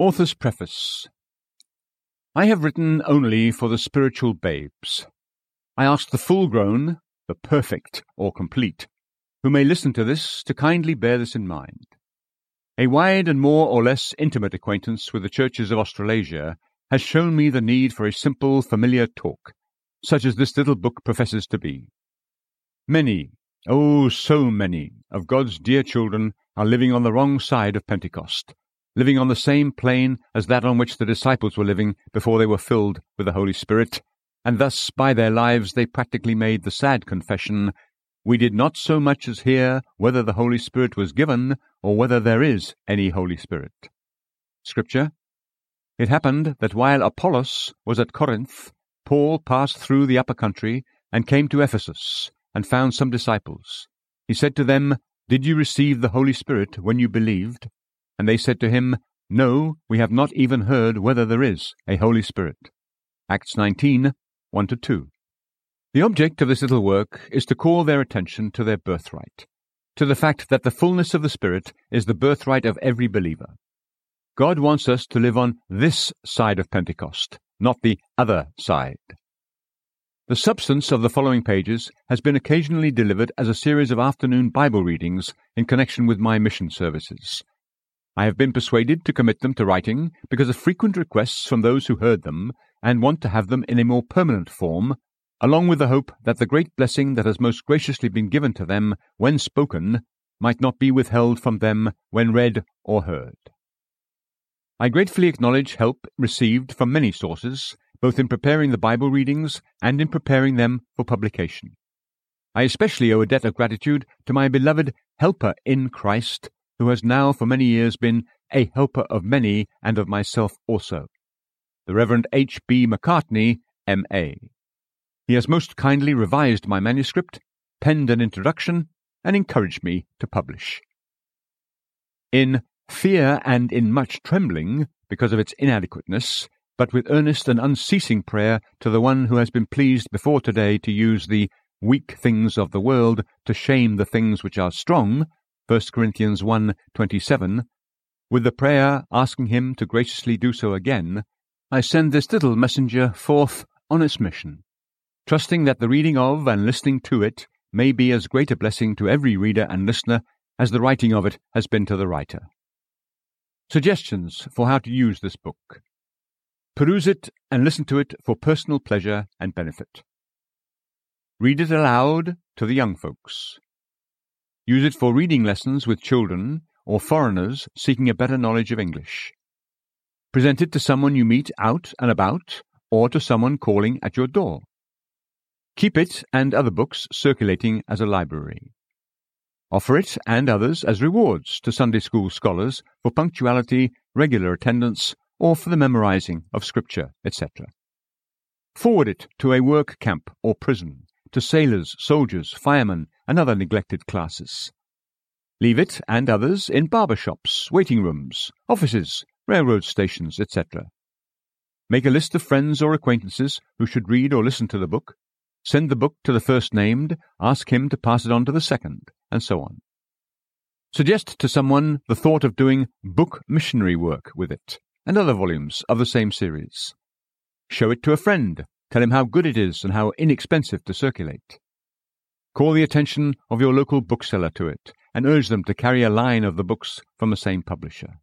Author's Preface I have written only for the spiritual babes. I ask the full grown, the perfect or complete, who may listen to this to kindly bear this in mind. A wide and more or less intimate acquaintance with the churches of Australasia has shown me the need for a simple, familiar talk, such as this little book professes to be. Many, oh, so many, of God's dear children are living on the wrong side of Pentecost, living on the same plane as that on which the disciples were living before they were filled with the Holy Spirit, and thus by their lives they practically made the sad confession, We did not so much as hear whether the Holy Spirit was given, or whether there is any Holy Spirit. Scripture It happened that while Apollos was at Corinth, Paul passed through the upper country, and came to Ephesus, and found some disciples. He said to them, Did you receive the Holy Spirit when you believed? And they said to him, No, we have not even heard whether there is a Holy Spirit. Acts 19, 1 2. The object of this little work is to call their attention to their birthright, to the fact that the fullness of the Spirit is the birthright of every believer. God wants us to live on this side of Pentecost, not the other side. The substance of the following pages has been occasionally delivered as a series of afternoon Bible readings in connection with my mission services. I have been persuaded to commit them to writing because of frequent requests from those who heard them and want to have them in a more permanent form, along with the hope that the great blessing that has most graciously been given to them when spoken might not be withheld from them when read or heard. I gratefully acknowledge help received from many sources, both in preparing the Bible readings and in preparing them for publication. I especially owe a debt of gratitude to my beloved helper in Christ, who has now for many years been a helper of many and of myself also, the Reverend H. B. Macartney, M.A. He has most kindly revised my manuscript, penned an introduction, and encouraged me to publish. In fear and in much trembling, because of its inadequateness, but with earnest and unceasing prayer to the one who has been pleased before today to use the weak things of the world to shame the things which are strong, 1 Corinthians 1.27, with the prayer asking him to graciously do so again, I send this little messenger forth on its mission, trusting that the reading of and listening to it may be as great a blessing to every reader and listener as the writing of it has been to the writer. Suggestions for how to use this book. Peruse it and listen to it for personal pleasure and benefit. Read it aloud to the young folks. Use it for reading lessons with children or foreigners seeking a better knowledge of English. Present it to someone you meet out and about or to someone calling at your door. Keep it and other books circulating as a library. Offer it and others as rewards to Sunday school scholars for punctuality, regular attendance, or for the memorizing of Scripture, etc. Forward it to a work camp or prison to sailors, soldiers, firemen, and other neglected classes. Leave it and others in barber shops, waiting rooms, offices, railroad stations, etc. Make a list of friends or acquaintances who should read or listen to the book. Send the book to the first named, ask him to pass it on to the second, and so on. Suggest to someone the thought of doing book missionary work with it, and other volumes of the same series. Show it to a friend Tell him how good it is and how inexpensive to circulate. Call the attention of your local bookseller to it and urge them to carry a line of the books from the same publisher.